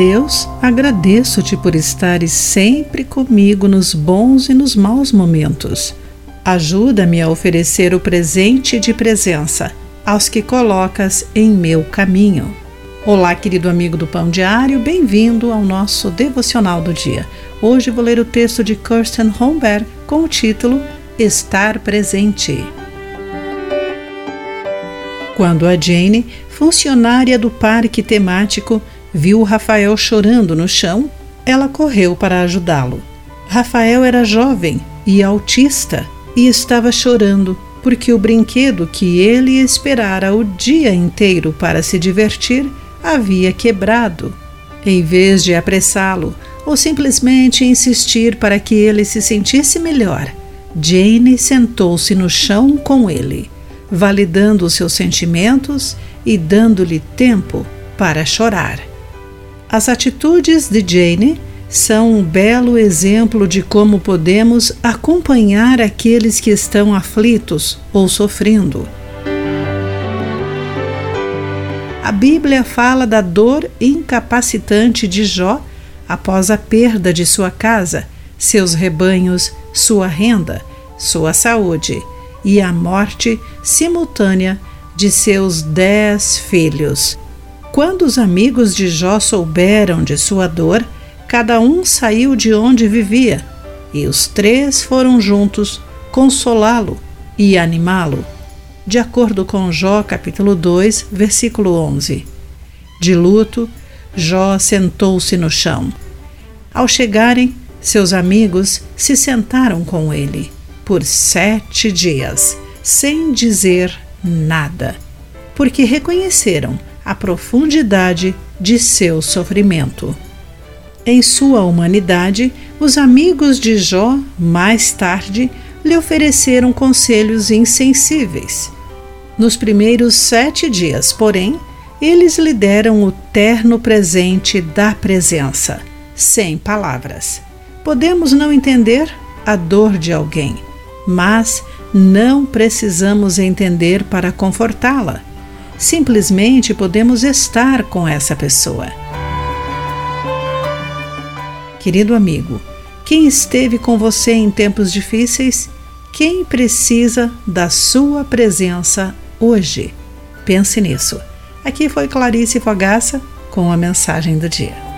Deus, agradeço-te por estares sempre comigo nos bons e nos maus momentos. Ajuda-me a oferecer o presente de presença aos que colocas em meu caminho. Olá, querido amigo do Pão Diário, bem-vindo ao nosso devocional do dia. Hoje vou ler o texto de Kirsten Holmberg com o título Estar Presente. Quando a Jane, funcionária do parque temático, viu Rafael chorando no chão, ela correu para ajudá-lo. Rafael era jovem e autista e estava chorando porque o brinquedo que ele esperara o dia inteiro para se divertir havia quebrado. Em vez de apressá-lo ou simplesmente insistir para que ele se sentisse melhor, Jane sentou-se no chão com ele, validando os seus sentimentos e dando-lhe tempo para chorar. As atitudes de Jane são um belo exemplo de como podemos acompanhar aqueles que estão aflitos ou sofrendo. A Bíblia fala da dor incapacitante de Jó após a perda de sua casa, seus rebanhos, sua renda, sua saúde e a morte simultânea de seus dez filhos. Quando os amigos de Jó souberam de sua dor, cada um saiu de onde vivia, e os três foram juntos consolá-lo e animá-lo. De acordo com Jó capítulo 2, versículo 11. De luto, Jó sentou-se no chão. Ao chegarem, seus amigos se sentaram com ele por sete dias, sem dizer nada, porque reconheceram a profundidade de seu sofrimento. Em sua humanidade, os amigos de Jó, mais tarde, lhe ofereceram conselhos insensíveis. Nos primeiros sete dias, porém, eles lhe deram o terno presente da presença, sem palavras. Podemos não entender a dor de alguém, mas não precisamos entender para confortá-la. Simplesmente podemos estar com essa pessoa. Querido amigo, quem esteve com você em tempos difíceis? Quem precisa da sua presença hoje? Pense nisso. Aqui foi Clarice Fogaça com a mensagem do dia.